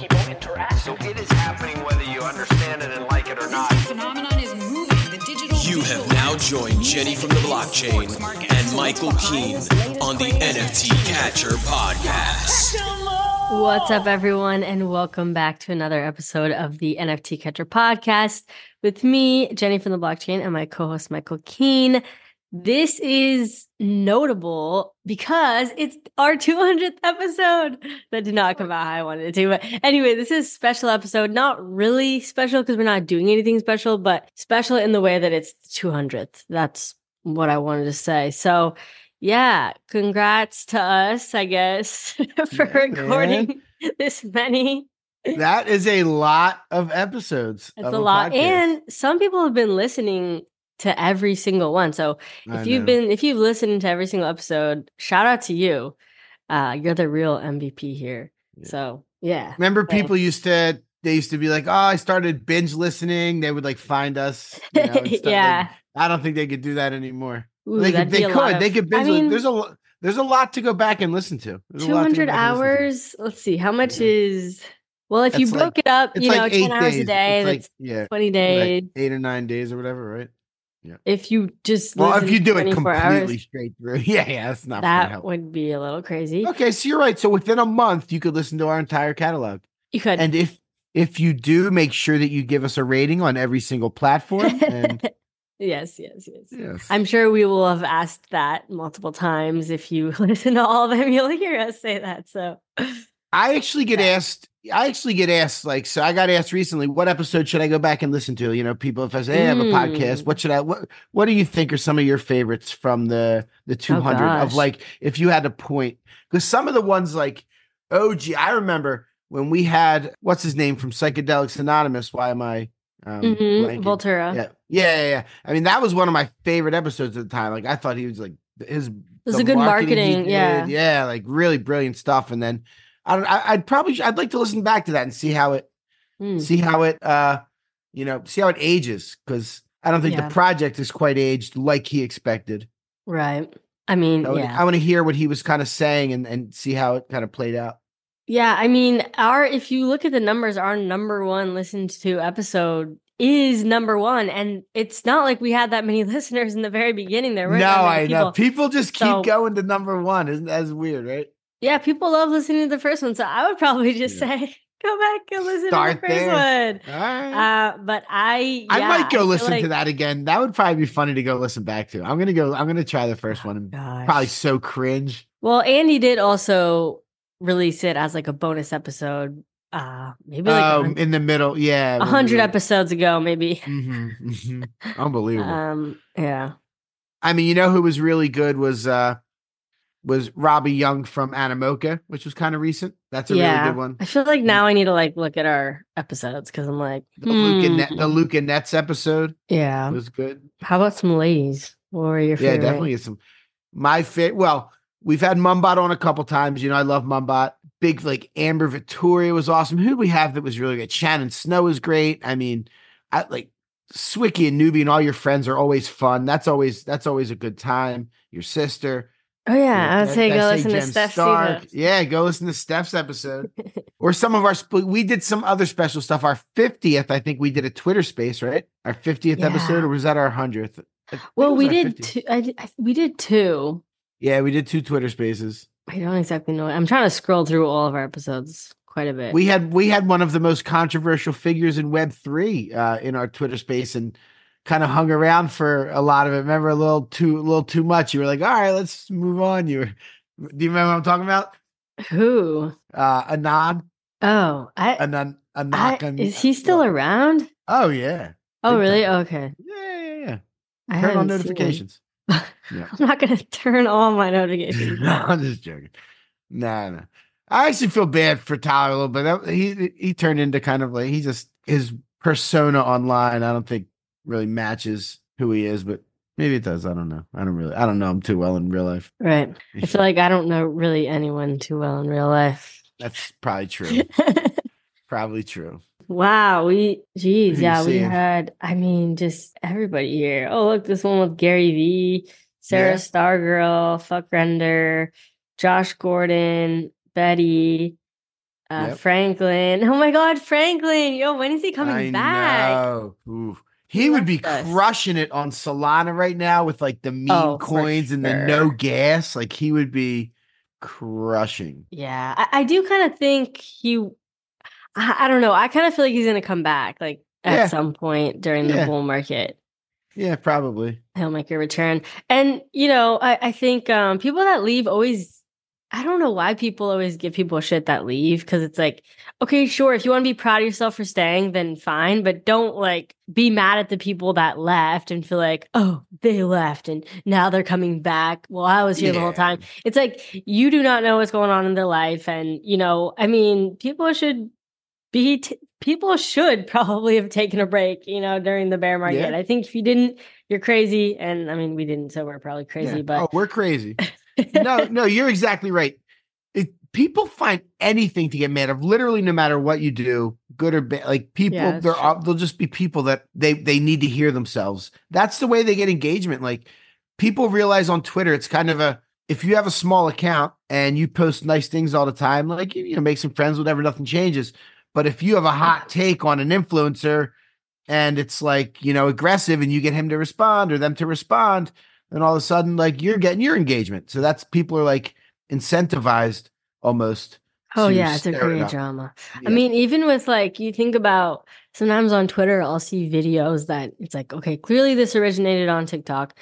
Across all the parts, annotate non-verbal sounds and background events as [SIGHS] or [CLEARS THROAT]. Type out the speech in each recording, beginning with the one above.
people interact. So it is happening whether you understand it and like it or not. phenomenon is moving. The digital You have now joined Jenny from the blockchain and Michael Keen on the NFT Catcher podcast. What's up, everyone, and welcome back to another episode of the NFT Catcher podcast with me, Jenny from the blockchain, and my co host, Michael Keen. This is notable because it's our 200th episode. That did not come out how I wanted it to. But anyway, this is a special episode. Not really special because we're not doing anything special, but special in the way that it's 200th. That's what I wanted to say. So, yeah, congrats to us, I guess, [LAUGHS] for Yeah, recording [LAUGHS] this many. That is a lot of episodes. It's of a lot. podcast. And some people have been listening to every single one. So if you've been if you've listened to every single episode, shout out to you. Uh you're the real MVP here. So yeah. remember, Yeah. people used to they used to be like, "Oh, I started binge listening." They would like find us. you know, and [LAUGHS] stuff. They- yeah. I don't think they could do that anymore. Ooh, they could. They be a lot could. They could binge. I mean, there's a there's a lot to go back and listen to. There's a to go 200 back to. hours. Let's see. How much is Well, if you broke like- it up, you know, like 10 eight hours days. a day, It's like, that's yeah, 20 like days. eight or nine days or whatever, right? If you just Well, if you do it completely hours, straight through, [LAUGHS] yeah, yeah, that's not that would be a little crazy. Okay, so you're right. So within a month, you could listen to our entire catalog. You could. And if if you do, make sure that you give us a rating on every single platform. And [LAUGHS] yes, yes, yes. yes, I'm sure we will have asked that multiple times. If you [LAUGHS] listen to all of them, you'll hear us say that. So, I actually get asked. I actually get asked like so. I got asked recently, what episode should I go back and listen to? You know, people if I say, hey, I have a podcast, Mm. what should I? What What do you think are some of your favorites from the the 200 of Oh, gosh. like if you had to point? Because some of the ones like, oh gee, I remember when we had what's his name from Psychedelics Anonymous. Why am I? Um, mhm. Voltura. Yeah. yeah, yeah, yeah. I mean, that was one of my favorite episodes at the time. Like, I thought he was like his. It was a good marketing, did, yeah. yeah, like really brilliant stuff. And then I don't. I, I'd probably. I'd like to listen back to that and see how it. Mm. See how it. uh You know, see how it ages because I don't think Yeah. the project is quite aged like he expected. Right. I mean, I, yeah. I want to hear what he was kind of saying and and see how it kind of played out. Yeah, I mean, our if you look at the numbers, our number one listened to episode is number one, and it's not like we had that many [LAUGHS] listeners in the very beginning. There were no, I know people just keep So- going to number one. Isn't that weird, right? Yeah, people love listening to the first one, so I would probably just Yeah. say [LAUGHS] go back and listen Start to the first there. one. All right. Uh, but I, I might go feel listen like- to that again. That would probably be funny to go listen back to. I'm gonna go. I'm gonna try the first one. and Gosh. Probably so cringe. Well, Andy did also release it as like a bonus episode. Uh, maybe like Um, in the middle, yeah, a hundred episodes ago, maybe. hmm [LAUGHS] Unbelievable. Um, yeah. I mean, you know who was really good was uh was Robby Yung from Animoca, which was kind of recent. That's a yeah. really good one. I feel like now I need to like look at our episodes because I'm like, The Luke and Net, hmm, the Luke and Nets episode yeah. was good. How about some ladies? What were your Yeah, definitely some. My fit. Well, we've had Mumbot on a couple times. You know, I love Mumbot. Big like Amber Vittoria was awesome. Who do we have that was really good? Shannon Snow is great. I mean, I like Swicky and Newbie and all your friends are always fun. That's always that's always a good time. Your sister. Oh yeah, I would say go say listen to Steph's. Stark? Yeah, go listen to Steph's episode. [LAUGHS] or some of our sp- we did some other special stuff. Our 50th, I think we did a Twitter space, right? Our 50th episode, or was that our 100th? I think it Well, we did two. I, I, we did two. Yeah, we did two Twitter spaces. I don't exactly know. I'm trying to scroll through all of our episodes quite a bit. We had we had one of the most controversial figures in Web three uh, in our Twitter space, and kind of hung around for a lot of it. Remember a little too a little too much. You were like, all right, let's move on. You were, do you remember what I'm talking about? Who? Uh, Anon, Oh, I, Anon, I Anon. is he still around? Oh yeah, Oh, Big really? time. Okay. yeah, yeah, yeah. I Turn on haven't seen him. notifications. [LAUGHS] Yeah. I'm not gonna turn all my notifications. [LAUGHS] no, I'm just joking. No, no. I actually feel bad for Tyler a little bit. He he turned into kind of like he just his persona online. I don't think really matches who he is, but maybe it does. I don't know. I don't really. I don't know him too well in real life. Right. I feel like I don't know really anyone too well in real life. That's probably true. [LAUGHS] probably true. Wow, we geez, yeah, we seeing? had I mean just everybody here. Oh, look, this one with Gary V, Sarah Yeah. Stargirl, Fuck Render, Josh Gordon, Betty, uh Yep. Franklin. Oh my god, Franklin. Yo, when is he coming I back? know. Ooh. He would be us. crushing it on Solana right now with like the meme Oh, coins and the no gas. Like he would be crushing. Yeah, I, I do kind of think he I, I don't know. I kind of feel like he's gonna come back like at Yeah. some point during the Yeah. bull market. Yeah, probably. he'll make a return. And you know, I, I think um people that leave always I don't know why people always give people shit that leave because it's like, okay, sure, if you want to be proud of yourself for staying, then fine, but don't like be mad at the people that left and feel like, oh, they left and now they're coming back. Well, I was here the whole time. It's like you do not know what's going on in their life. And, you know, I mean, people should be t- people should [LAUGHS] probably have taken a break, you know, during the bear market. Yeah. I think if you didn't, you're crazy. And I mean, we didn't, so we're probably crazy. Yeah. But oh, we're crazy. No, no, you're exactly right. It, people find anything to get mad of. Literally, no matter what you do, good or bad. Like people, Yeah, they're all, they'll just be people that they they need to hear themselves. That's the way they get engagement. Like people realize on Twitter, it's kind of a if you have a small account and you post nice things all the time, like you know, make some friends, whatever, nothing changes. But if you have a hot take on an influencer and it's like you know aggressive, and you get him to respond or them to respond, then all of a sudden like you're getting your engagement. So that's people are like incentivized almost. oh yeah, it's a it great drama. Yeah. I mean, even with like you think about sometimes on Twitter, I'll see videos that it's like, okay, clearly this originated on TikTok,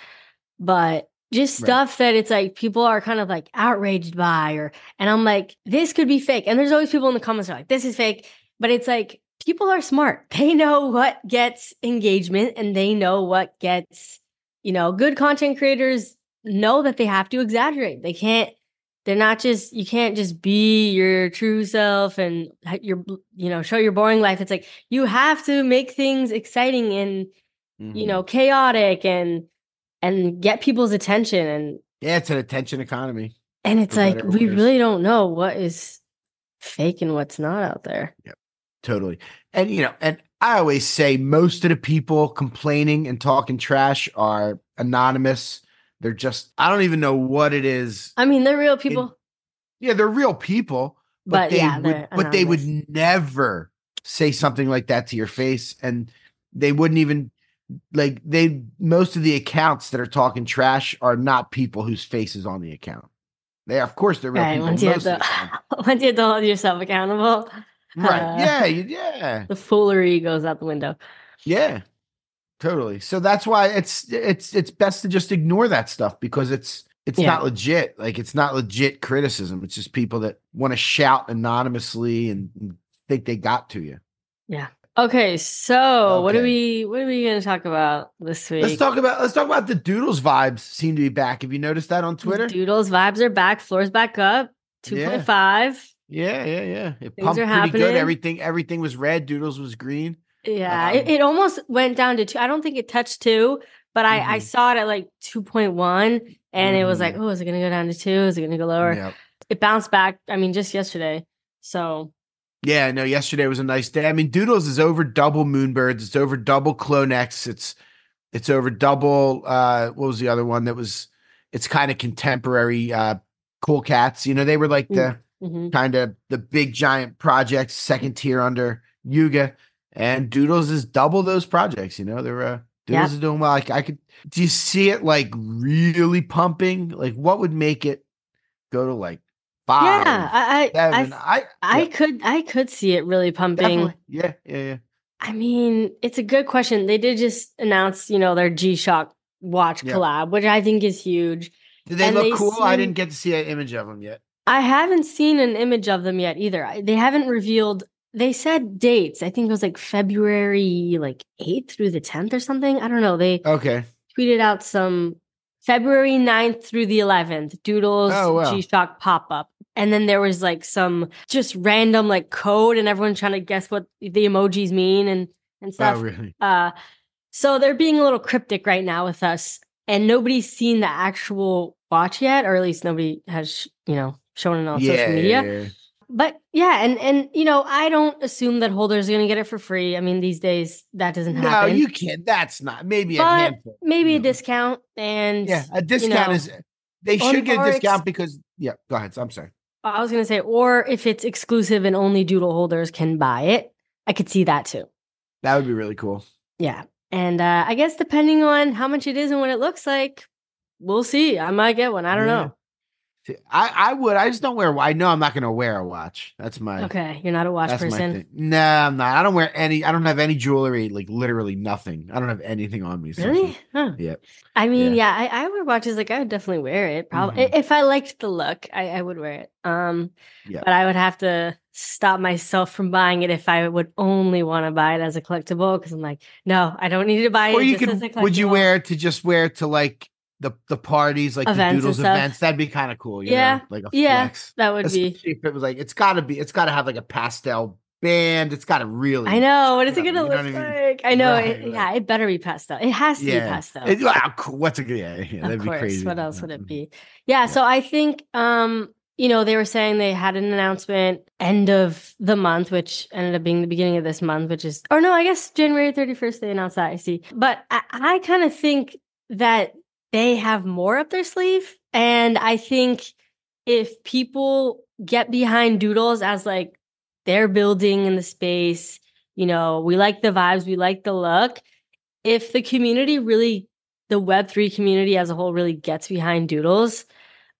but just Right. stuff that it's like people are kind of like outraged by, or and I'm like, this could be fake. And there's always people in the comments are like, this is fake, but it's like people are smart. They know what gets engagement and they know what gets, you know, good content creators know that they have to exaggerate. They can't they're not just you can't just be your true self and your you know show your boring life it's like you have to make things exciting and you Mhm. know chaotic and and get people's attention and yeah, it's an attention economy. and it's like we really don't know what is fake and what's not out there Yep. Totally. And you know, and I always say most of the people complaining and talking trash are anonymous. They're just I don't even know what it is. i mean they're real people Yeah, they're real people, but, But they yeah, would but they would never say something like that to your face and they wouldn't even like they most of the accounts that are talking trash are not people whose face is on the account. They of course they're real right people. once you have to [LAUGHS] once you have to hold yourself accountable right. uh, yeah, yeah. the foolery goes out the window Yeah, totally. So that's why it's it's it's best to just ignore that stuff because it's it's Yeah. not legit. Like it's not legit criticism. It's just people that want to shout anonymously and, and think they got to you. Yeah. Okay so what are we what are we going to talk about this week Let's talk about let's talk about the Doodles vibes seem to be back. Have you noticed that on Twitter? Doodles vibes are back. Floors back up. Yeah. 2.5. Yeah, yeah, yeah. It Things pumped pretty good. happening. Everything everything was red. Doodles was green. Yeah. Um, it, it almost went down to two. I don't think it touched two, but I, I Mhm. saw it at like 2.1 and it was like, Mhm. oh, is it going to go down to two? Is it going to go lower? Yep. It bounced back. I mean, just yesterday. So Yeah, no, yesterday was a nice day. I mean, Doodles is over double Moonbirds. It's over double Clonex. It's it's over double uh what was the other one that was it's kind of contemporary uh Cool Cats. You know, they were like the mhm. kind of the big giant projects, second tier under Yuga. And Doodles is double those projects, you know. They're uh Doodles Yeah. is doing well. Like I could do you see it like really pumping? Like what would make it go to like five? yeah, I, I, seven? I, I, I yeah, could, I could see it really pumping. definitely. Yeah, yeah, yeah. I mean, it's a good question. They did just announce, you know, their G Shock watch Yeah. collab, which I think is huge. Did they And look they cool? I didn't get to see an image of them yet. I haven't seen an image of them yet either. They haven't revealed. They said dates. I think it was like February like 8th through the 10th or something. I don't know. They Okay. tweeted out some February 9th through the 11th Doodles Oh, wow. G-Shock pop-up. And then there was like some just random like code and everyone trying to guess what the emojis mean and and stuff. Oh, really? Uh, so they're being a little cryptic right now with us, and nobody's seen the actual watch yet, or at least nobody has, you know, shown it on social media. But yeah, and and you know, I don't assume that holders are going to get it for free. I mean, these days that doesn't happen. No, you can't. That's not. Maybe a handful. maybe a No. discount, and Yeah, a discount know, is. They should get a discount because. Yeah, go ahead. I'm sorry. I was going to say, or if it's exclusive and only doodle holders can buy it, I could see that too. That would be really cool. Yeah. And uh, I guess depending on how much it is and what it looks like, we'll see. I might get one. I don't Yeah. know. I I would. I just don't wear. I know I'm not going to wear a watch. That's my. Okay. You're not a watch person. No, I'm not. I don't wear any. I don't have any jewelry. Like literally nothing. I don't have anything on me. so- Really? Huh. Yeah. I mean, Yeah. yeah, I, I wear watches. Like I would definitely wear it. Probably Mhm. if I liked the look, I, I would wear it. Um, Yeah. but I would have to stop myself from buying it if I would only want to buy it as a collectible. Because I'm like, no, I don't need to buy Or it. you just as could. Would you wear it to just wear it to like the the parties, like Events the Doodles events? That'd be kind of cool. You Yeah, know? like a Yeah, flex. that would be. If it was like it's got to be. It's got to have like a pastel band. It's got to really. I know. What is it gonna look what I mean? like? I know. Right, it, right. Yeah, it better be pastel. It has to be pastel. It- wow. What's a? Yeah, yeah, that'd of be course. crazy. What else would it Mhm. be? Yeah, so I think um, you know, they were saying they had an announcement end of the month, which ended up being the beginning of this month, which is or no, I guess January 31st they announced that, I see. But I, I kind of think that they have more up their sleeve. And I think if people get behind doodles as like they're building in the space, you know, we like the vibes, we like the look. If the community really the Web3 community as a whole really gets behind doodles,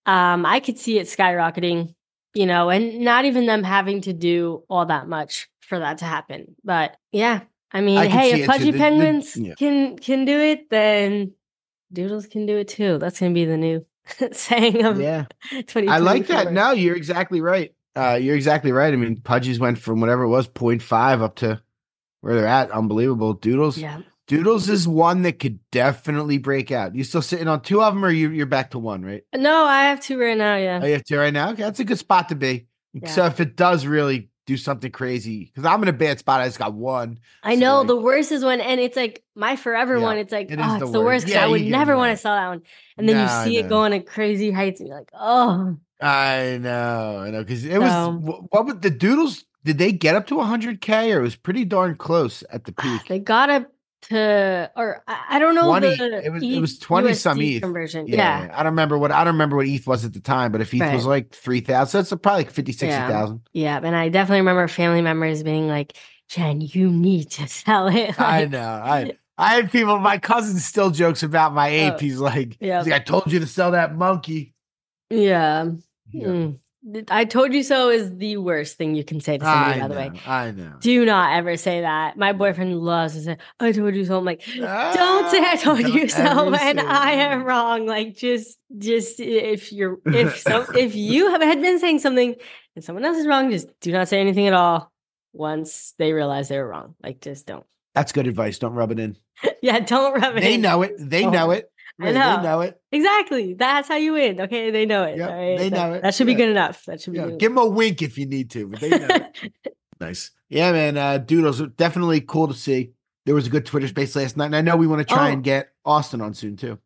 um, I could see it skyrocketing, you know, and not even them having to do all that much for that to happen. But yeah, I mean, I hey, if pudgy The- the- penguins yeah. can can do it, then doodles can do it too. That's gonna be the new [LAUGHS] saying of Yeah. 2024. I like that. No, you're exactly right. Uh, you're exactly right. I mean, Pudgies went from whatever it was, 0.5 up to where they're at. Unbelievable. Doodles. Yeah. Doodles is one that could definitely break out. You still sitting on two of them, or you, you're back to one, right? No, I have two right now. Yeah. Oh, you have two right now. Okay, that's a good spot to be. So if it does really do something crazy, because I'm in a bad spot, I just got one. I So, know like- the worst is when, and it's like my forever Yeah, one. It's like, it oh, it's the worst worst. Yeah, I would never want to sell that one. And then No, you see it going to crazy heights, and you're like, oh, I know, I know, because it was So- wh- what would the Doodles? Did they get up to 100k, or it was pretty darn close at the ah, peak? they got up to, or I, don't know 20 the it was- it was 20 some USD ETH. conversion. Yeah, Yeah, I don't remember what I don't remember what ETH was at the time, but if ETH was like three thousand, so it's probably like 50, Yeah. 60,000. yeah, And I definitely remember family members being like, Jen, you need to [LAUGHS] sell it. I know. I I had people. My cousin still jokes about my ape. Oh, he's like, yeah. he's like, I told you to sell that monkey. Yeah. Yeah. Mm. I told you so is the worst thing you can say to somebody, I by know. the way. I know. Do not ever say that. My boyfriend loves to say, I told you so. I'm like, don't say I Ah, told you so [LAUGHS] and I am wrong. Like just just if you're if so [LAUGHS] if you have had been saying something and someone else is wrong, just do not say anything at all once they realize they were wrong. Like just don't. That's good advice. Don't rub it in. [LAUGHS] Yeah, don't rub it. They in. know it. They Oh, know it. I Right, know. They know it. Exactly. That's how you win. Okay. They know it. Yep, right? they That- know it. That should be Yeah. good enough. That should be Yeah, good give them a wink if you need to, but they know. it. [LAUGHS] nice. Yeah, man. Uh, Doodles are definitely cool to see. There was a good Twitter space last night, and I know we want to try Oh. and get Austin on soon too.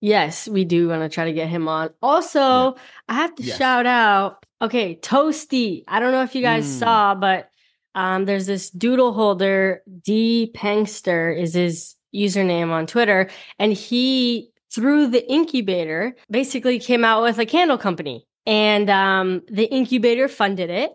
Yes, we do want to try to get him on. Also, I have to Yes. shout out. Okay, Toasty. I don't know if you guys Mm. saw, but um, there's this doodle holder. D Pangster is his username on Twitter, and he through the incubator basically came out with a candle company, and um, the incubator funded it,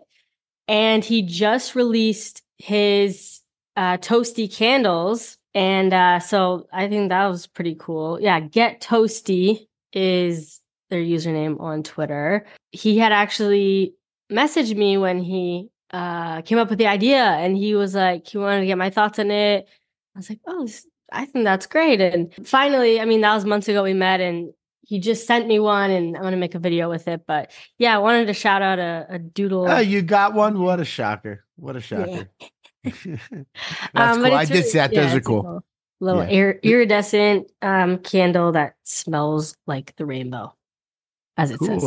and he just released his uh, toasty candles. And uh, so I think that was pretty cool. Yeah, Get Toasty is their username on Twitter. He had actually messaged me when he uh, came up with the idea and he was like, he wanted to get my thoughts on it. I was like, oh, this, I think that's great. And finally, I mean, that was months ago we met and he just sent me one and I'm going to make a video with it. But yeah, I wanted to shout out a, a doodle. Oh, you got one? What a shocker! What a shocker! [LAUGHS] [LAUGHS] That's Um, cool. I did really- see that. yeah, Those are a cool. Little, Yeah. ir- iridescent um, candle that smells like the rainbow, as it says.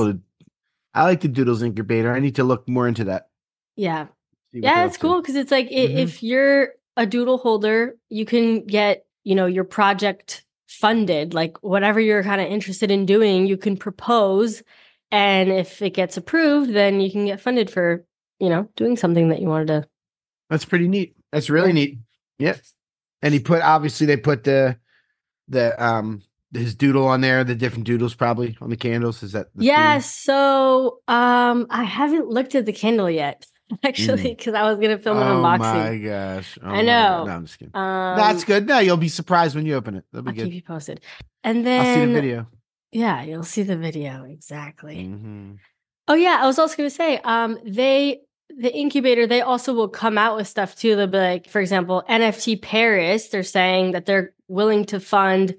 I like the Doodles incubator. I need to look more into that. Yeah, yeah, it's cool because it's like i Mhm. if you're a doodle holder, you can get, you know, your project funded, like whatever you're kind of interested in doing, you can propose. And if it gets approved, then you can get funded for, you know, doing something that you wanted to. That's pretty neat. That's really neat. Yep. And he put obviously they put the the um his doodle on there, the different doodles probably on the candles. Is that the theme? Yeah. So um I haven't looked at the candle yet, [LAUGHS] actually, because I was gonna film an unboxing. oh my gosh. Oh I know. No, I'm just kidding. Um, That's good. No, you'll be surprised when you open it. That'll be I'll good. keep you posted. And then I'll see the video. Yeah, you'll see the video exactly. Mhm. Oh yeah, I was also gonna say, um, they the incubator they also will come out with stuff too. They'll be like, for example, NFT Paris. They're saying that they're willing to fund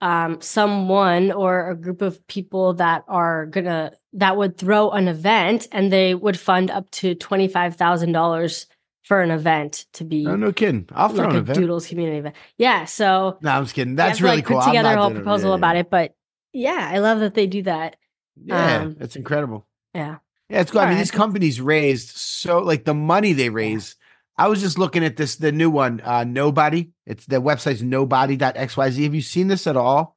um someone or a group of people that are gonna that would throw an event, and they would fund up to twenty five thousand dollars for an event to be No, no kidding. I'll throw like an a event. Doodles community event. Yeah, so No, I'm just kidding. That's really like, cool. Put together a whole it. proposal Yeah, about it, but yeah, I love that they do that. Yeah, Um, it's incredible. Yeah. Yeah, it's cool. I mean, Alright. these companies raised so like the money they raise. I was just looking at this, the new one, uh, Nobody. It's the website's nobody.xyz. Have you seen this at all?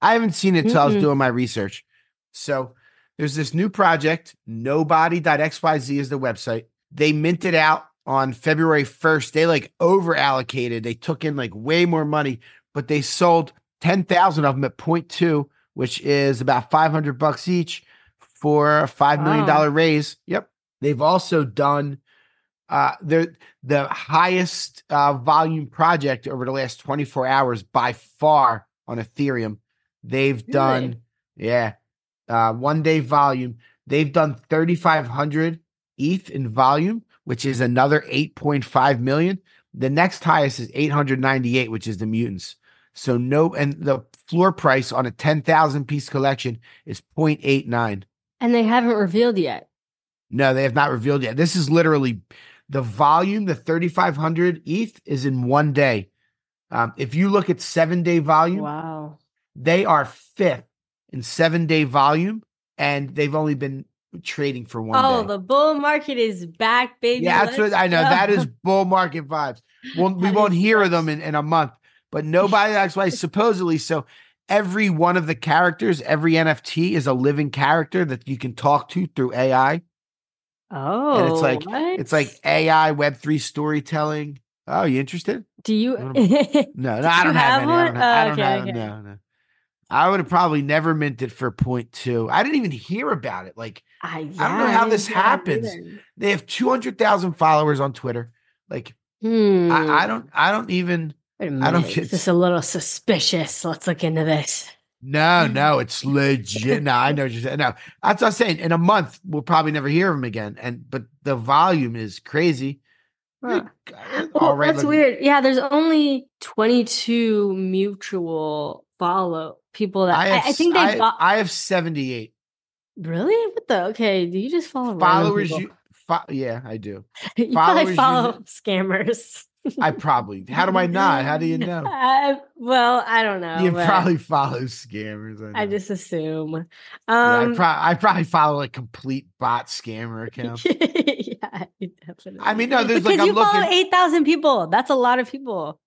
I haven't seen it until I was doing my research. So there's this new project, nobody.xyz is the website. They minted out on February 1st. They like over allocated. They took in like way more money, but they sold 10,000 of them at point two, which is about 500 bucks each for a $5 million Wow. raise. Yep. They've also done uh they're the highest uh volume project over the last 24 hours by far on Ethereum. They've done yeah. Uh one day volume. They've done 3500 ETH in volume, which is another 8.5 million. The next highest is 898, which is the mutants. So no and the floor price on a 10,000 piece collection is 0.89. And they haven't revealed yet. No, they have not revealed yet. This is literally the volume, the 3,500 ETH is in one day. Um, if you look at seven day volume, Wow. they are fifth in seven day volume, and they've only been trading for one Oh, day. the bull market is back, baby. yeah, that's what I know. That go. is [LAUGHS] bull market vibes. Well, we won't hear of them in, in a month, but nobody that's [LAUGHS] why supposedly. So every one of the characters, every NFT is a living character that you can talk to through AI. Oh, and it's like what? it's like AI Web three storytelling. Oh, you interested? Do you? [LAUGHS] No, no, I don't have, have any. I don't, one? I Oh, don't okay, have okay. no, no. I would have probably never minted for point two. I didn't even hear about it. Like I, I don't know how this happens. they have two hundred thousand followers on Twitter. Like Hmm. I, I don't, I don't even. I don't get- This is a little suspicious. Let's look into this. No, no, it's legit. No, I know what you're saying. No, that's what I'm saying. In a month, we'll probably never hear of him again. And but the volume is crazy. Well, right, that's weird. Yeah, there's only 22 mutual follow people that I, I, have, I think they I, bought. I have 78 really? What the? Okay, do you just follow followers. You, fo- yeah, I do. [LAUGHS] you followers probably follow use scammers. I probably. How do I not? How do you know? [LAUGHS] Uh, well, I don't know. you probably follow scammers. I, I just assume. Um, Yeah, I, pro- I probably follow a complete bot scammer account. [LAUGHS] yeah, definitely. I mean, no, there's because like you I'm follow looking. eight thousand people. That's a lot of people.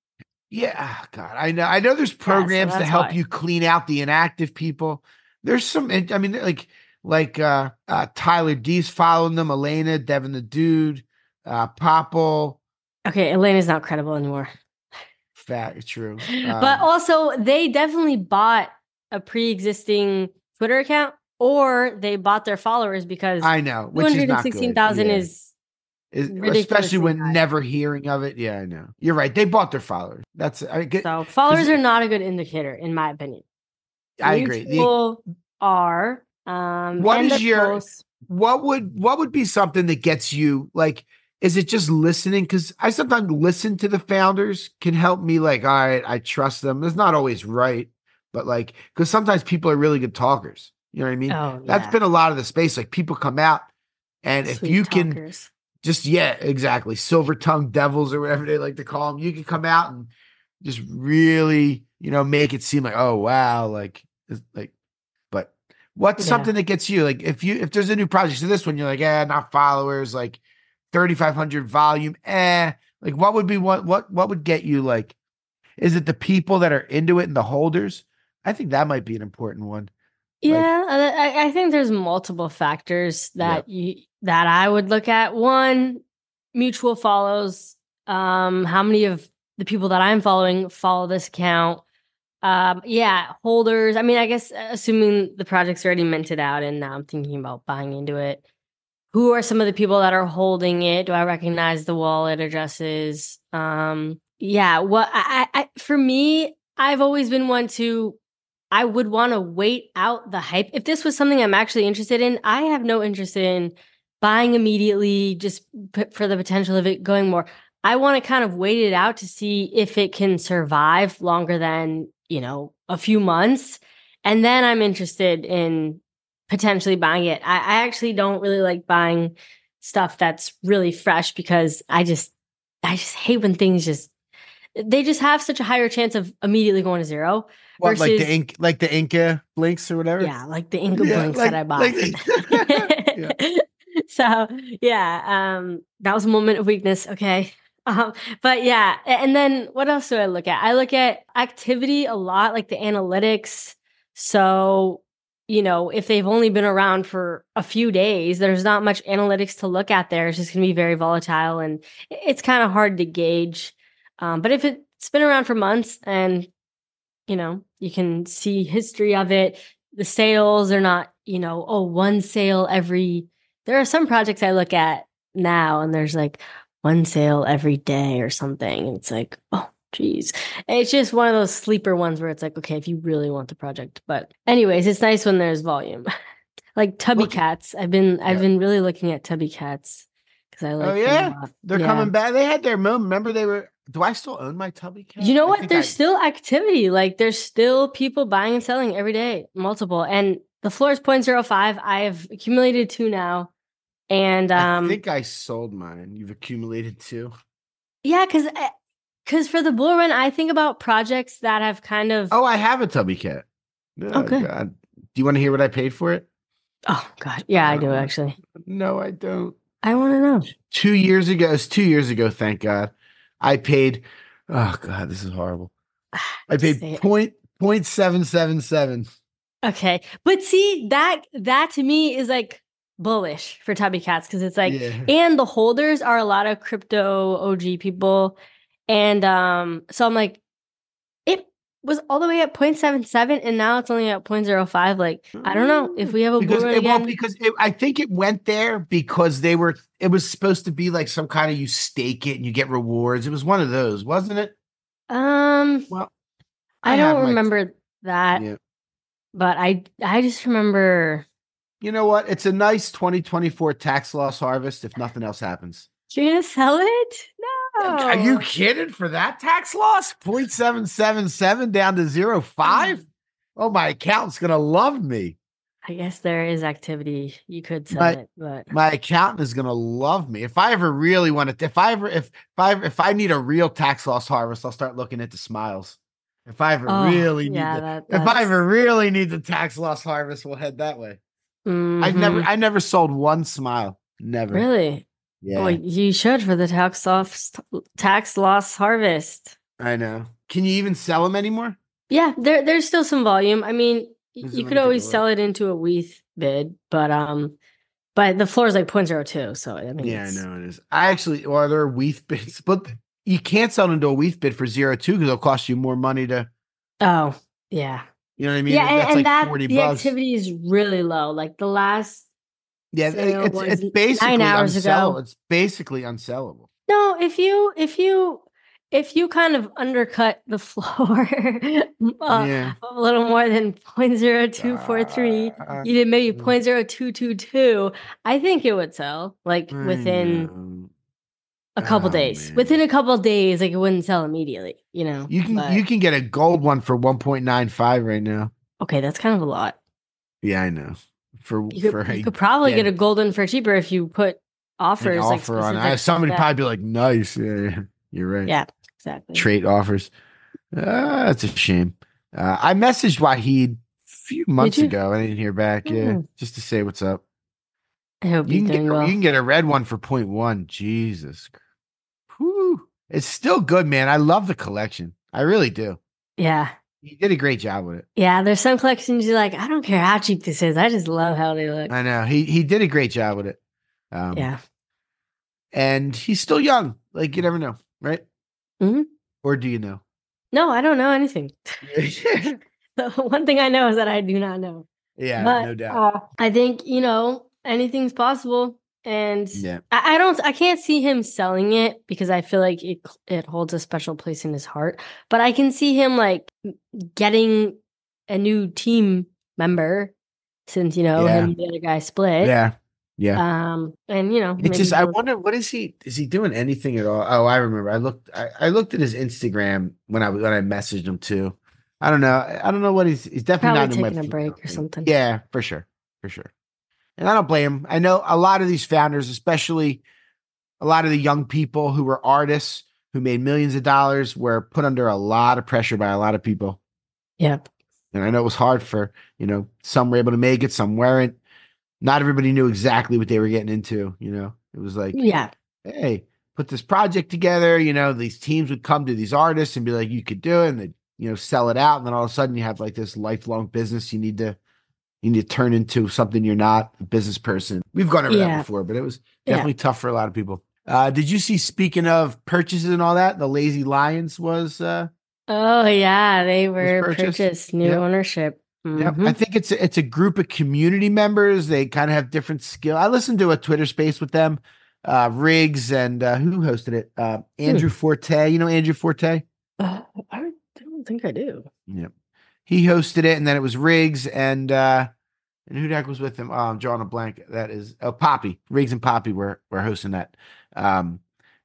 Yeah, ah, God, I know. I know. There's programs to help why. you clean out the inactive people. There's some. I mean, like like uh, uh Tyler D's following them. Elena, Devin the Dude, uh Popple. Okay, Elena's not credible anymore. Fat, true. [LAUGHS] but Um, also, they definitely bought a pre-existing Twitter account, or they bought their followers because I know, two hundred and sixteen thousand is hundred and not sixteen good. thousand Yeah. is Is- especially when high. never hearing of it. Yeah, I know. You're right. They bought their followers. That's I get. so followers are not a good indicator, in my opinion. I agree. The- are. Um, What is your- posts- what would what would be something that gets you like is it just listening? Because i sometimes listen to the founders can help me like all right i trust them. It's not always right but like because sometimes people are really good talkers you know what i mean? Oh, that's yeah. been a lot of the space like people come out and if Sweet you can just yeah exactly silver tongue devils or whatever they like to call them you can come out and just really you know make it seem like oh wow like it's like but what's Yeah. something that gets you? Like if you if there's a new project so this one you're like eh not followers like 3500 volume eh Like, what would be what what what would get you like? Is it the people that are into it and the holders? I think that might be an important one. Yeah, uh, I, I think there's multiple factors that you that I would look at. One, mutual follows. Um, how many of the people that I'm following follow this account? Um, yeah, holders. I mean, I guess uh, assuming the project's already minted out, and now I'm thinking about buying into it. Who are some of the people that are holding it? Do I recognize the wallet addresses? Um, yeah. What I, I for me, I've always been one to I would want to wait out the hype. If this was something I'm actually interested in, I have no interest in buying immediately just for the potential of it going more. I want to kind of wait it out to see if it can survive longer than, you know, a few months. And then I'm interested in potentially buying it. I, I actually don't really like buying stuff that's really fresh because I just, I just hate when things just, they just have such a higher chance of immediately going to zero. What, like the ink, like the Inca blinks or whatever. Yeah, like the Inca Yeah, blinks like- that I bought. like [LAUGHS] [LAUGHS] so yeah, um, that was a moment of weakness. Okay. [LAUGHS] Um, but yeah, and then what else do I look at? I look at activity a lot, like the analytics. So, you know, if they've only been around for a few days, there's not much analytics to look at there. It's just going to be very volatile and it's kind of hard to gauge. Um, but if it's been around for months and you know, you can see history of it. The sales are not, you know, oh, one sale every. There are some projects I look at now, and there's like one sale every day or something. It's like, oh, geez. It's just one of those sleeper ones where it's like, okay, if you really want the project. But, anyways, it's nice when there's volume. [LAUGHS] like Tubby Look- Cats. I've been I've been really looking at Tubby Cats because I like. oh them a yeah, they're Yeah. coming back. They had their moment. Remember, they were. Do I still own my tubby cat? You know what? There's I- still activity. Like there's still people buying and selling every day, multiple. And the floor is 0.05. I have accumulated two now. And um I think I sold mine. You've accumulated two. yeah, because because for the bull run, I think about projects that have kind of Oh, I have a tubby cat. Oh, Okay. God. Do you want to hear what I paid for it? oh god. Yeah, I do Uh, actually. No, I don't. I want to know. Two years ago, it's two years ago, thank God. I paid oh God, this is horrible. [SIGHS] I paid point point seven seven seven. Okay. But see, that that to me is like bullish for Tubby Cats because it's like yeah. and the holders are a lot of crypto OG people. And um, so I'm like, it was all the way at 0.77 and now it's only at 0.05. Like, I don't know if we have a because it, well, again. because it, I think it went there because they were. It was supposed to be like some kind of you stake it and you get rewards. It was one of those, wasn't it? um, Well, I, have don't remember that, Yeah. but I I just remember You know what? It's a nice 2024 tax loss harvest if nothing else happens. you're gonna sell it. No, Are you kidding for that tax loss? 0.777 down to zero five. Oh, my accountant's gonna love me. I guess there is activity. You could sell My- it, but My accountant is gonna love me. If I ever really want to, if I ever, if, if I if I need a real tax loss harvest, I'll start looking into smiles. If I ever Oh, really need, yeah, the, that, if I ever really need the tax loss harvest, we'll head that way. I've Mhm. never, I never sold one smile. Never. really. Yeah. Well, you should for the tax loss tax loss harvest. I know. Can you even sell them anymore? Yeah, there there's still some volume. I mean, is you could me take a always sell it into a WETH bid, but um, but the floor is like 0.02, so I mean, Yeah, I know it is. I actually, well, there are WETH bids, but you can't sell into a WETH bid for zero two because it'll cost you more money to, Oh, yeah, you know what I mean? yeah, and, That's and like that 40 the bucks. activity is really low. Like the last, Yeah, sale it's, was it's nine basically hours ago. unsellable. It's basically unsellable. no, if you if you if you kind of undercut the [LAUGHS] floor uh, yeah. a little more than 0.0243, Uh, you did maybe mm. 0.0222, I think it would sell like within. a couple Oh, days. man. Within a couple days, like it wouldn't sell immediately, you know. You can but- you can get a gold one for 1.95 right now. okay, that's kind of a lot. Yeah, I know. For You could, for you a- could probably yeah. get a golden for cheaper if you put offers like offer on I- Somebody yeah, probably be like, nice. Yeah, yeah. [LAUGHS] You're right. yeah, exactly. trade offers. Uh, that's a shame. Uh, I messaged Wahid a few months ago. I didn't hear back. Yeah, Mm. just to say what's up. I hope You can get doing well. you can get a red one for point one. Jesus. Whew. It's still good, man. I love the collection. I really do. Yeah. He did a great job with it. Yeah. There's some collections you're like, I don't care how cheap this is. I just love how they look. I know. He he did a great job with it. Um, yeah. And he's still young. Like you never know, right? Mhm. Or do you know? No, I don't know anything. [LAUGHS] [LAUGHS] the one thing I know is that I do not know. yeah, but no doubt. uh, I think, you know, anything's possible. And yeah. I, I don't I can't see him selling it because I feel like it it holds a special place in his heart. But I can see him like getting a new team member since you know Yeah. him and the other guy split. Yeah. Yeah. Um and you know It's just I wonder what is he is he doing anything at all? Oh, I remember. I looked I, I looked at his Instagram when I when I messaged him too. I don't know. I don't know what he's he's definitely Probably not in taking a break or something. Yeah, for sure. For sure. And I don't blame him. I know a lot of these founders, especially a lot of the young people who were artists who made millions of dollars, were put under a lot of pressure by a lot of people. Yep. And I know it was hard for, you know, some were able to make it, some weren't. Not everybody knew exactly what they were getting into, you know. It was like, Yeah. hey, put this project together. You know, these teams would come to these artists and be like, you could do it, and they, you know, sell it out. And then all of a sudden you have like this lifelong business you need to you need to turn into something you're not, a business person. We've gone over Yeah. that before, but it was Yeah. definitely tough for a lot of people. Uh, did you see speaking of purchases and all that, the Lazy Lions was uh Oh yeah, they were purchased. purchased, new Yep. ownership. Yep. Mhm. I think it's a, it's a group of community members. They kind of have different skill. I listened to a Twitter space with them, uh, Riggs and uh, who hosted it? Uh, Andrew Forte. You know Andrew Forte? Uh, I don't think I do. Yep. He hosted it, and then it was Riggs and uh, and who the heck was with him? Oh, I'm drawing a blank. That is oh Poppy. Riggs and Poppy were were hosting that. Um,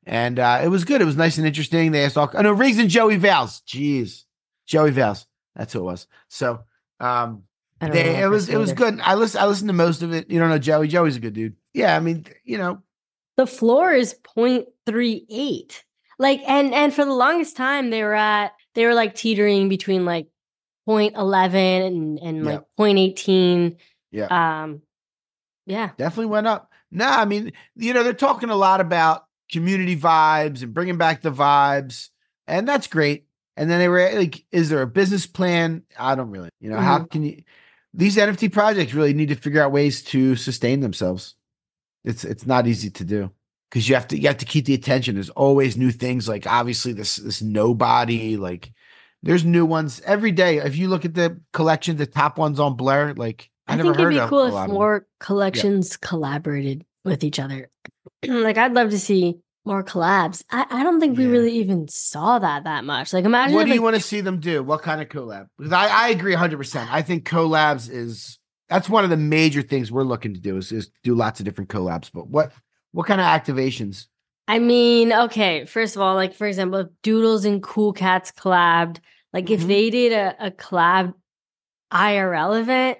and uh, it was good. It was nice and interesting. They asked all. Oh no, Riggs and Joey Vales. Jeez, Joey Vales. That's who it was. So um, I don't know they, it was it was good. I listen. I listened to most of it. You don't know Joey. Joey's a good dude. Yeah, I mean, you know, The floor is 0.38. Like and and for the longest time they were at they were like teetering between like 0.11 and and like 0.18. yeah. Um yeah. definitely went up. No, I mean, you know, they're talking a lot about community vibes and bringing back the vibes, and that's great. And then they were like, "Is there a business plan?" I don't really, you know, how Mhm. can you? These NFT projects really need to figure out ways to sustain themselves. It's it's not easy to do because you have to you have to keep the attention. There's always new things. Like obviously this this nobody like. There's new ones every day. If you look at the collection, the top ones on Blur, like I, I, never think it'd be cool if lot of them. more collections collaborated with each other. [CLEARS THROAT] like I'd love to see more collabs. I, I don't think we Yeah. really even saw that that much. Like imagine What do you like, want to see them do? What kind of collab? Because I, I agree 100%. I think collabs is that's one of the major things we're looking to do is, is do lots of different collabs. But what what kind of activations? I mean, okay, first of all, like for example, if Doodles and Cool Cats collabed, like if Mhm. they did a, a collab IRL event,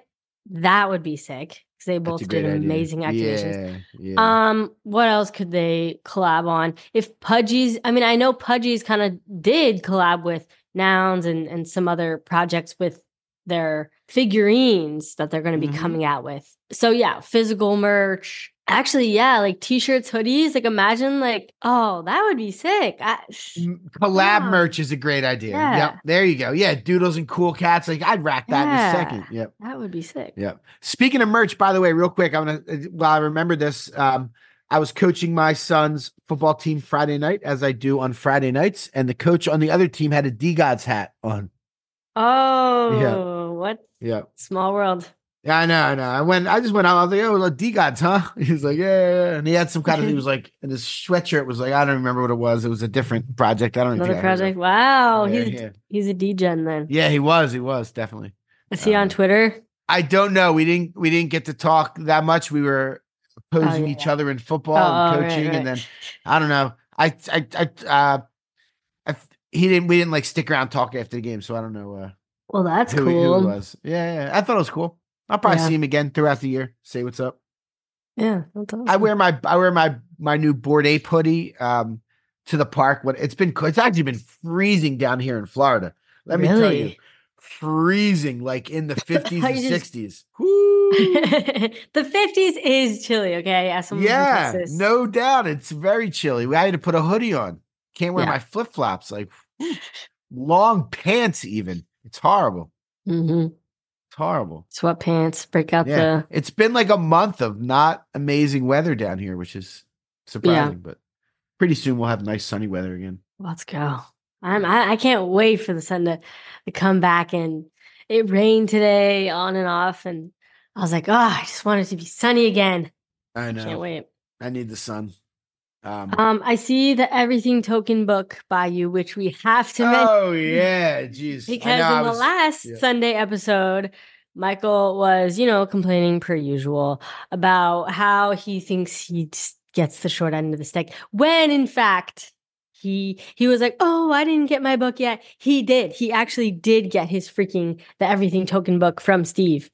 that would be sick. Because they both did idea. amazing activations. Yeah, yeah. Um, what else could they collab on? If Pudgy's, I mean, I know Pudgy's kind of did collab with Nouns and and some other projects with their figurines that they're going to be Mhm. coming out with. So yeah, physical merch. Actually, yeah, like t-shirts, hoodies. Like imagine, like, oh, that would be sick. I, collab yeah. merch is a great idea. Yeah. Yep. There you go. Yeah. Doodles and cool cats. Like I'd rack that in a second. Yep. that would be sick. Yeah. Speaking of merch, by the way, real quick, I'm gonna while I remember this, um, I was coaching my son's football team Friday night, as I do on Friday nights, and the coach on the other team had a DeGods hat on. Oh, what Yeah. small world. Yeah, I know, I know. I went, I just went out. I was like, "Oh, DeGods, huh?" [LAUGHS] He was like, yeah, yeah, yeah," and he had some kind of. He [LAUGHS] was like, and his sweatshirt was like, I don't remember what it was. It was a different project. I don't know. Another project. Wow, Yeah, he's yeah. he's a degen then. Yeah, he was. He was definitely. Is he on Um, Twitter? I don't know. We didn't. We didn't get to talk that much. We were opposing Oh, yeah, each other in football Oh, and coaching, right. and then I don't know. I, I, I, uh, I, he didn't. We didn't like stick around talk after the game, so I don't know. Uh, Well, that's who, he- who cool. was. Yeah, yeah. I thought it was cool. I'll probably Yeah. see him again throughout the year. Say what's up. Yeah, awesome. I wear my I wear my my new Bored Ape hoodie um to the park. What it's been it's actually been freezing down here in Florida. Let me tell you, freezing like in the [LAUGHS] fifties and sixties. [LAUGHS] The fifties is chilly. Okay, from Yeah, no doubt. It's very chilly. I had to put a hoodie on. Can't wear Yeah. my flip flops. Like [LAUGHS] long pants, even. It's horrible. Mm-hmm. It's horrible. Sweatpants, break out Yeah. the. It's been like a month of not amazing weather down here, which is surprising, but pretty soon we'll have nice sunny weather again. Let's go. I'm. I, I can't wait for the sun to, to come back. And it rained today, on and off, and I was like, oh, I just want it to be sunny again. I know. Can't wait. I need the sun. Um, Um, I see the Everything Token book by you, which we have to mention. oh yeah, jeez. Because know, in the was- last yeah. Sunday episode, Michael was, you know, complaining per usual about how he thinks he gets the short end of the stick. When in fact, he he was like, "Oh, I didn't get my book yet." He did. He actually did get his freaking the Everything Token book from Steve.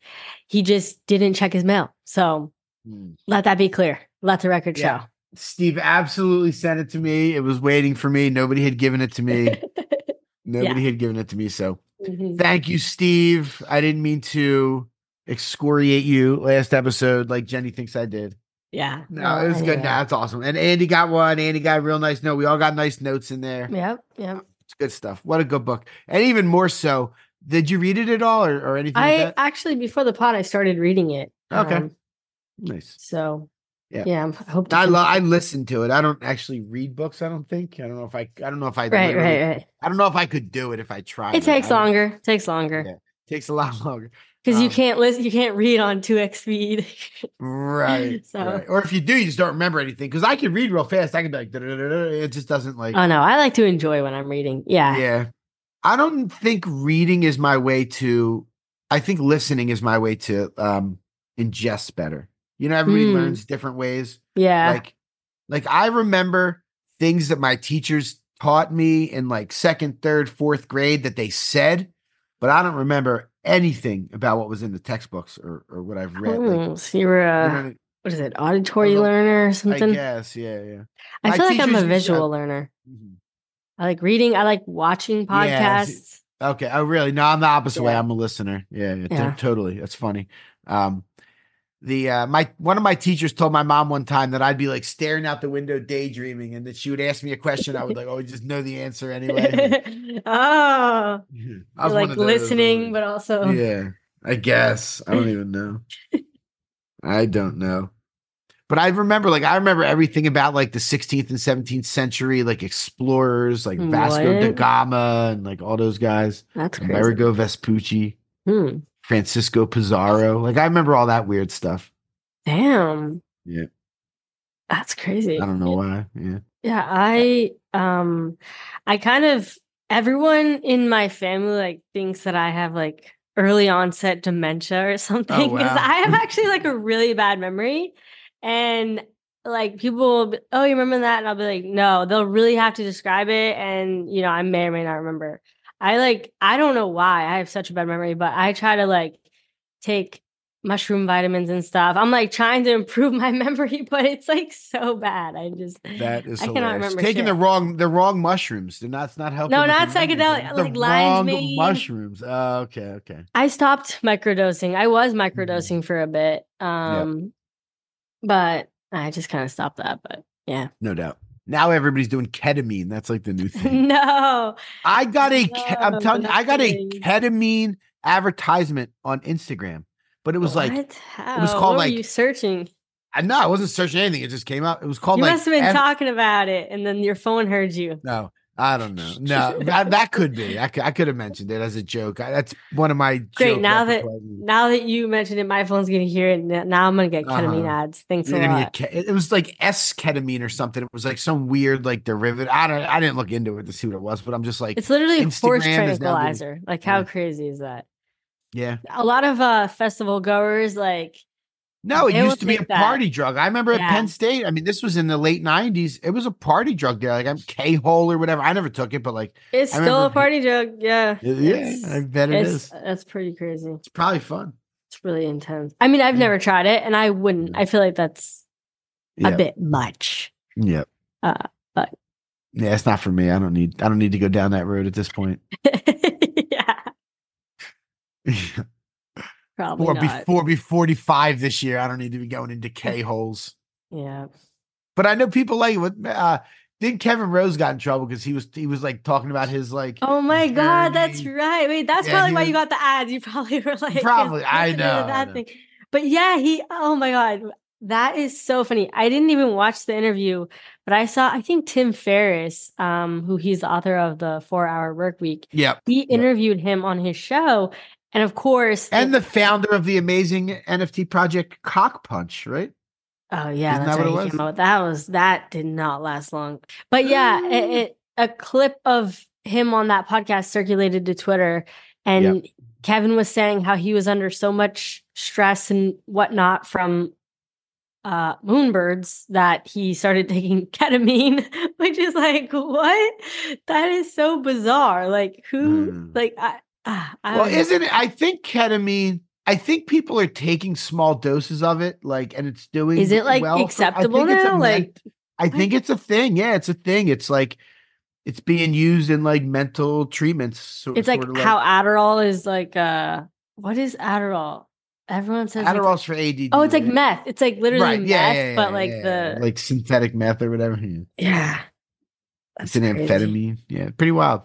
He just didn't check his mail. So Hmm. let that be clear. Let the record Yeah. show. Steve absolutely sent it to me. It was waiting for me. Nobody had given it to me. [LAUGHS] Nobody had given it to me. So Mhm. thank you, Steve. I didn't mean to excoriate you last episode like Jenny thinks I did. Yeah. No, it was good. No, that's awesome. And Andy got one. Andy got a real nice note. We all got nice notes in there. Yep. Yep. It's good stuff. What a good book. And even more so, did you read it at all or, or anything I like that? actually before the pod I started reading it. Okay. Um, Nice. so Yeah. yeah, I'm- I hope to I lo- I it. listened to it. I don't actually read books. I don't think. I don't know if I. I don't know if I. right, right, right. I don't know if I could do it if I tried. It takes longer. Takes longer Yeah. Takes a [LAUGHS] lot longer. because you um, can't listen. You can't read on two x speed. Right, [LAUGHS] So- right. Or if you do, you just don't remember anything. Because I can read real fast. I can be like, it just doesn't like. oh no, I like to enjoy when I'm reading. Yeah, yeah. I don't think reading is my way to. I think listening is my way to um ingest better. You know, everybody Hmm. learns different ways. yeah. Like, like I remember things that my teachers taught me in like second, third, fourth grade that they said, but I don't remember anything about what was in the textbooks or or what I've read. Like, Oh, so you're you a know what is it? Auditory don't- learner or something? I guess, yeah, yeah. I my feel like I'm a visual learner. Mhm. I like reading. I like watching Yeah, podcasts. Okay. Oh, really? No, I'm the opposite way. I'm a listener. Yeah, yeah, Yeah. totally. That's funny. Um, the uh, my one of my teachers told my mom one time that I'd be like staring out the window daydreaming, and that she would ask me a question. I would like, oh, just know the answer anyway. [LAUGHS] oh, [LAUGHS] I was like listening, but also yeah, I guess I don't even know. [LAUGHS] I don't know. But I remember, like, I remember everything about like the 16th and 17th century, like explorers, like Vasco da Gama, and like all those guys. that's crazy. Amerigo Vespucci, Hmm. Francisco Pizarro. Like I remember all that weird stuff. Damn. Yeah. That's crazy. I don't know why. Yeah. Yeah, I um I kind of everyone in my family like thinks that I have like early onset dementia or [LAUGHS] something because wow. I have actually like a [LAUGHS] really bad memory and like people will be, oh you remember that and I'll be like no they'll really have to describe it and you know I may or may not remember. I like I don't know why I have such a bad memory but I try to like take mushroom vitamins and stuff. I'm like trying to improve [LAUGHS] my memory but it's like so bad. I just That is I cannot hilarious. remember Taking the wrong the wrong mushrooms. They're not not helping. No, not psychedelic, The like lion's wrong mane. mushrooms. Oh, okay, okay. I stopped microdosing. I was Mm-hmm. microdosing for a bit. Um but I just kind of stopped that, but yeah. No doubt. Now everybody's doing ketamine. That's like the new [LAUGHS] thing. no. I got a. No, telling you, I got a ketamine advertisement on Instagram, but it was like What? How? was called, what like, you searching? I know I wasn't searching anything. It just came up. It was called You like must have been F- talking about it and then your phone heard you. No, I don't know. [LAUGHS] No, that, that could be. I could, I could have mentioned it as a joke. I, that's one of my Great. joke Now that now that you mentioned it, my phone's gonna hear it. N- Now I'm gonna get ketamine Uh-huh. ads. Thanks a You're gonna lot. get ke- it was like S ketamine or something. It was like some weird like derivative. I don't. I didn't look into it to see what it was, but I'm just like, It's literally a horse Instagram is now doing- tranquilizer. Like how Yeah. crazy is that? yeah. A lot of uh festival goers like No, it They used to be a that. party drug. I remember at Penn State. I mean, this was in the late '90s. It was a party drug there. Like I'm K hole or whatever. I never took it, but like, It's still a party drug. Yeah. yeah, I bet it's. That's pretty crazy. It's probably fun. It's really intense. I mean, I've Yeah. never tried it and I wouldn't. I feel like that's Yeah, a bit much. yeah, Uh, but yeah. It's not for me. I don't need. I don't need to go down that road at this point. [LAUGHS] yeah, [LAUGHS] probably or not. before be 45 this year. I don't need to be going into K [LAUGHS] holes. Yeah. But I know people like it. What uh Then Kevin Rose got in trouble because he was he was like talking about his like Oh my god, that's journey. right. Wait, that's Yeah, probably why was- you got the ads. You probably [LAUGHS] were like, Probably, I know, I that know. thing. But yeah, he. Oh my god, that is so funny. I didn't even watch the interview, but I saw. I think Tim Ferriss, um, who he's the author of the Four Hour Work Week, Yeah. he interviewed him on his show, and of course, And the founder of the amazing NFT project Cock Punch, right? Oh yeah, Isn't that's that what He it came was? out that was that did not last long. But yeah, it, it a clip of him on that podcast circulated to Twitter, and Kevin was saying how he was under so much stress and whatnot from uh moonbirds that he started [LAUGHS] taking ketamine, [LAUGHS] which is like what? That is so bizarre. Like who? Hmm. Like I. I Well, isn't it? I think ketamine. I think people are taking small doses of it, like, and it's doing. Is it like well for- I acceptable think now? Like I think it's a thing. Yeah, it's a thing. It's like it's being used in like mental treatments. So, it's like of how Adderall is like uh what is Adderall? Everyone says Adderall's for ADD. oh, it's like meth. It's like literally Right, meth, yeah, yeah, but yeah, like yeah, the like synthetic meth or whatever. Yeah. yeah. It's an crazy. amphetamine. Yeah, pretty wild.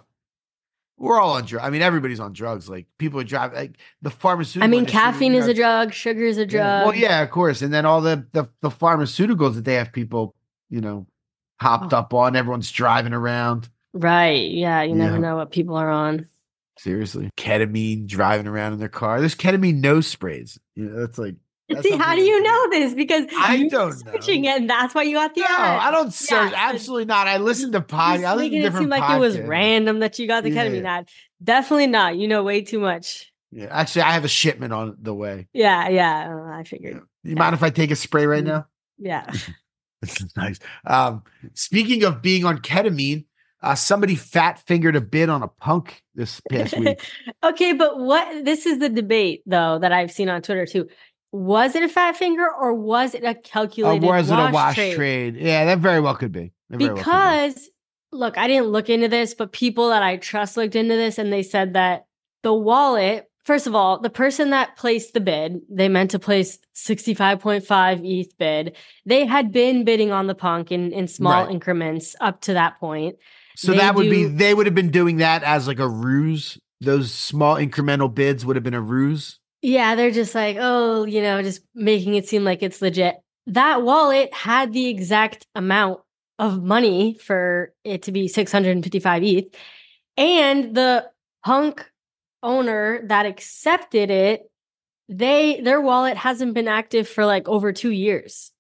We're all on drugs. I mean, everybody's on drugs. Like people are driving. Like the pharmaceutical. I mean, caffeine is a drug, sugar is a Yeah. drug. Well, yeah, of course. And then all the, the the pharmaceuticals that they have people, you know, hopped Oh. up on. Everyone's driving around. Right. Yeah. You never Yeah. know what people are on. Seriously, ketamine driving around in their car. There's ketamine nose sprays. You know, that's like. See, how do you know this? Because I don't searching know. it, and that's why you got the No, ad. I don't search. so- Absolutely not. I listen to podcasts. I listen to it different seem like it was random that you got the Yeah. ketamine ad. Definitely not. You know way too much. Yeah, actually, I have a shipment on the way. Yeah. Yeah. I figured. You mind if I take a spray right Mm. now? Yeah. This [LAUGHS] is nice. Um, speaking of being on ketamine, uh, somebody fat fingered a bid on a punk this [LAUGHS] past week. okay, but what this is the debate though that I've seen on Twitter too. Was it a fat finger or was it a Or calculated was it a wash trade? trade? Yeah, that very well could be. That very well could be. Because look, I didn't look into this, but people that I trust looked into this and they said that the wallet, first of all, the person that placed the bid, they meant to place 65.5 ETH bid. They had been bidding on the punk in, in small Right. increments up to that point. so they that would be they would have been doing that as like a ruse. Those small incremental bids would have been a ruse. Yeah, they're just like, oh, you know, just making it seem like it's legit. That wallet had the exact amount of money for it to be 655 ETH. And the punk owner that accepted it, they their wallet hasn't been active for like over 2 years.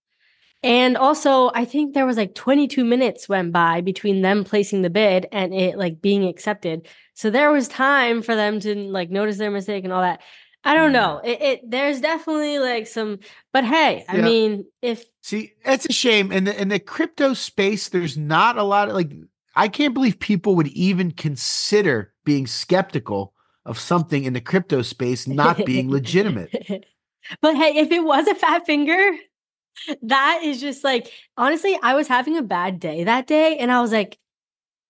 And also, I think there was like 22 minutes went by between them placing the bid and it like being accepted. So there was time for them to like notice their mistake and all that. I don't mm. know. It, it there's definitely like some, but hey, I Yeah. mean, if See, it's a shame. In the in the crypto space, there's not a lot of like I can't believe people would even consider being skeptical of something in the crypto space [LAUGHS] not being legitimate. [LAUGHS] but hey, if it was a fat finger, that is just like honestly, I was having a bad day that day, and I was like,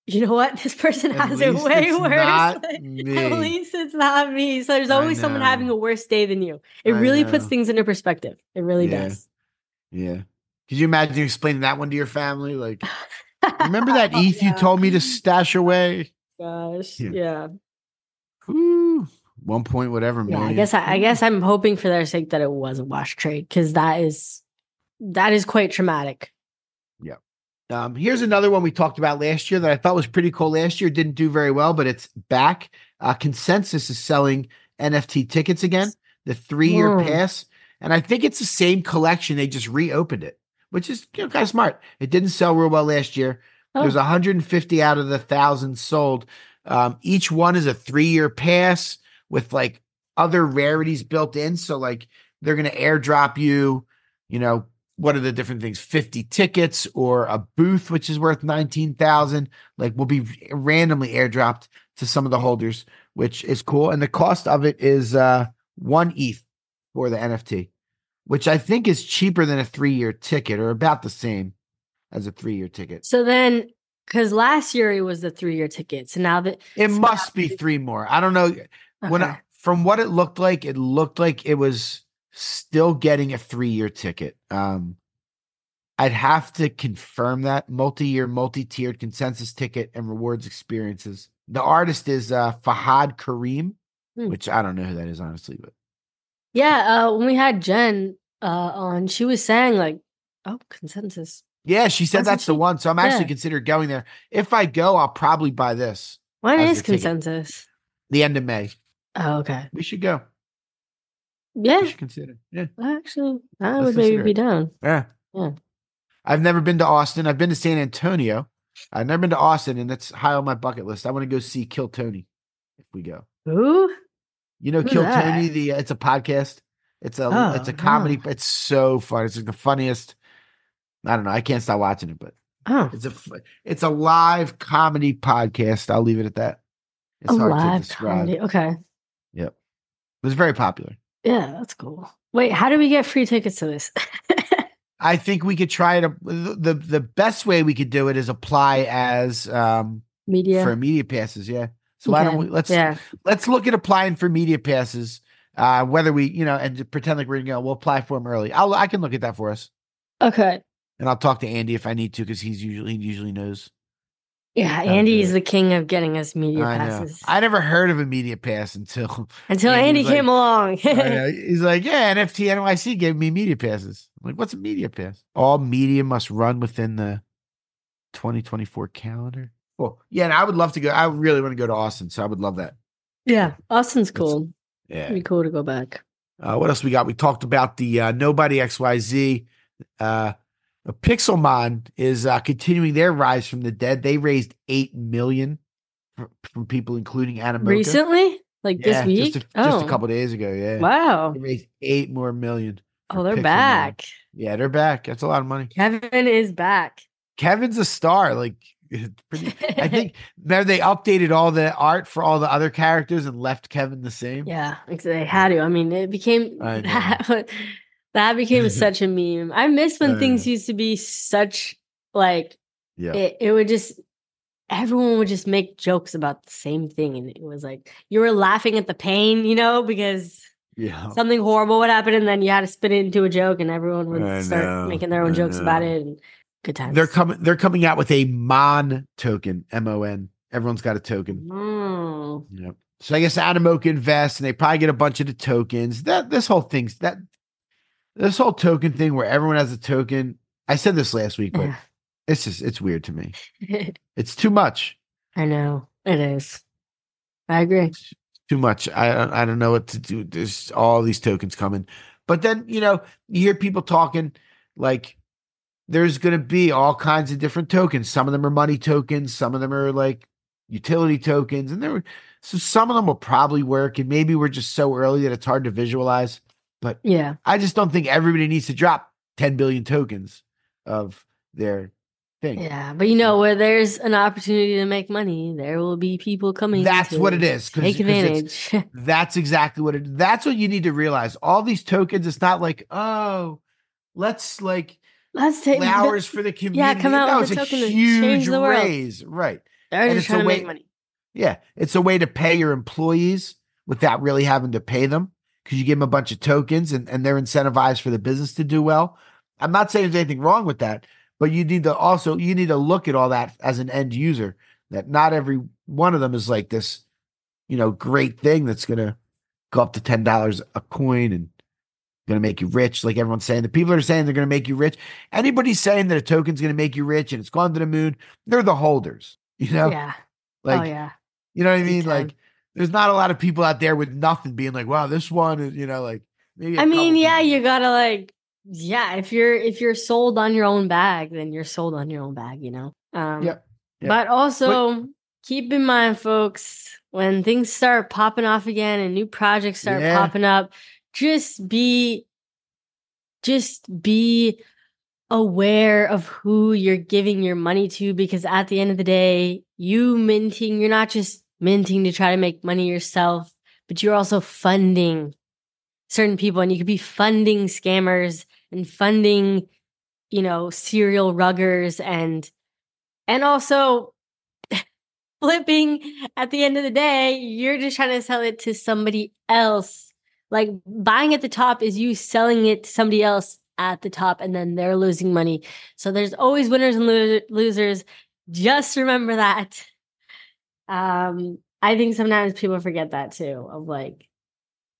you know what, [LAUGHS] this person At has it way worse. [LAUGHS] At least it's not me. So there's always someone having a worse day than you. It I really puts things into perspective. It really Yeah. does. Yeah. Could you imagine explaining that one to your family? Like, remember that [LAUGHS] ETH you told me to stash away? Gosh, Yeah. yeah. Ooh, one point whatever. Yeah, I guess I, I guess I'm hoping for their sake that it was a wash trade because that is that is quite traumatic. Um, here's another one we talked about last year that I thought was pretty cool last year. Didn't do very well, but it's back. Uh, Consensus is selling NFT tickets again, the three year Whoa. pass. And I think it's the same collection. They just reopened it, which is you know, kind of smart. It didn't sell real well last year. Oh. There's 150 out of the thousand sold. Um, each one is a three year pass with like other rarities built in. So, like, they're going to airdrop you, you know, what are the different things? 50 tickets or a booth which is worth 19,000 like will be randomly airdropped to some of the holders which is cool. And the cost of it is uh 1 ETH for the NFT which I think is cheaper than a 3-year ticket or about the same as a 3-year ticket. So then, because last year it was the three year ticket, so now that it so must now- be 3 more. I don't know. When I, from what it looked like it looked like it was still getting a 3-year ticket um I'd have to confirm that multi-year, multi-tiered consensus ticket and rewards experiences. The artist is uh, Fahad Kareem, Hmm. which I don't know who that is honestly, but Yeah, uh, when we had Jen uh, on, she was saying like, "Oh, consensus." yeah, she said that's the she? one. So I'm actually Yeah. considering going there. If I go, I'll probably buy this When is the ticket. consensus? the end of May. Oh, okay. We should go. Yeah, We should consider. Yeah, actually, I Let's would maybe be it. down. yeah. Yeah. I've never been to Austin. I've been to San Antonio. I've never been to Austin, and that's high on my bucket list. I want to go see Kill Tony if we go. Who? You know, Who's Kill that? Tony. The uh, it's a podcast. It's a Oh, it's a comedy. no. It's so fun. It's like the funniest. I don't know. I can't stop watching it, but oh, it's a it's a live comedy podcast. I'll leave it at that. It's a hard to live describe. comedy. Okay, Yep, it was very popular. Yeah, that's cool. Wait, how do we get free tickets to this? [LAUGHS] I think we could try to The the, best way we could do it is apply as um Media. for media passes. Yeah. So why don't we let's yeah. let's look at applying for media passes. Uh, whether we you know and pretend like we're gonna go, we'll apply for them early. I'll I can look at that for us, Okay. and I'll talk to Andy if I need to because he's usually he usually knows. Yeah, How Andy is the king of getting us media I know. passes. I never heard of a media pass until [LAUGHS] Until Andy Andy was like- came along. [LAUGHS] [LAUGHS] He's like, yeah, NFT NYC gave me media passes. I'm like, what's a media pass? All media must run within the 2024 calendar. Well, yeah, and I would love to go. I really want to go to Austin, so I would love that. yeah, Austin's That's- cool. Yeah. It'd be cool to go back. Uh, what else we got? We talked about the uh, Nobody XYZ. Uh, Pixelmon is uh, continuing their rise from the dead. They raised eight million from people, including Animoca. Recently? Like Yeah, this week? just a, just oh. a couple days ago. Yeah, Wow. they raised eight more million. Oh, they're Pixelmon. back. Yeah, they're back. That's a lot of money. Kevin is back. Kevin's a star. Like, [LAUGHS] pretty. I think [LAUGHS] now they updated all the art for all the other characters and left Kevin the same. Yeah, ex- they had to. I mean, it became. [LAUGHS] that, became [LAUGHS] such a meme. I miss when I things used to be such like Yeah. it, it would just everyone would just make jokes about the same thing and it was like you were laughing at the pain, you know, because yeah. something horrible would happen and then you had to spin it into a joke and everyone would I start know, making their own I jokes about it and good times. They're coming. They're coming out with a Mon token. M O N. Everyone's got a token. Mm. Yep. So I guess Animoca invests, and they probably get a bunch of the tokens. That this whole thing's that this whole token thing where everyone has a token. I said this last week, but it's just it's weird to me. [LAUGHS] It's too much. I know it is. I agree. Too much. I don't- I don't know what to do. There's all these tokens coming, but then you know you hear people talking like there's going to be all kinds of different tokens. Some of them are money tokens. Some of them are like utility tokens, and there. So some of them will probably work, and maybe we're just so early that it's hard to visualize. But Yeah. I just don't think everybody needs to drop 10 billion tokens of their thing. Yeah, but you know where there's an opportunity to make money, there will be people coming. That's to what it is, 'cause- Take 'cause advantage. [LAUGHS] That's exactly what it. That's what you need to realize. All these tokens, it's not like oh, let's like Let's take flowers for the community. Yeah, come out no, with a token to huge world. raise, right? They're and just it's a trying to way- make money. Yeah, it's a way to pay your employees without really having to pay them because you give them a bunch of tokens and, and they're incentivized for the business to do well. I'm not saying there's anything wrong with that, but you need to also you need to look at all that as an end user. That not every one of them is like this, you know, great thing that's gonna go up to ten dollars a coin and gonna make you rich. Like everyone's saying, the people are saying they're gonna make you rich. Anybody saying that a token's gonna make you rich and it's gone to the moon, they're the holders. [LAUGHS] You know, Yeah. Oh, like oh yeah. you know what I mean? Like, there's not a lot of people out there with nothing being like, wow, this one is, you know, like maybe. I mean, yeah, you gotta like, yeah. If you're if you're sold on your own bag, then you're sold on your own bag. You know. Um, Yep, yep. But also keep in mind, folks, when things start popping off again and new projects start Yeah. popping up, just be, just be aware of who you're giving your money to because at the end of the day, you minting, you're not just minting to try to make money yourself, but you're also funding certain people and you could be funding scammers and funding, you know, serial ruggers and and also [LAUGHS] flipping at the end of the day, you're just trying to sell it to somebody else. Like buying at the top is you selling it to somebody else at the top and then they're losing money. So there's always winners and lo- losers. Just remember that. Um, I think sometimes people forget that too of like,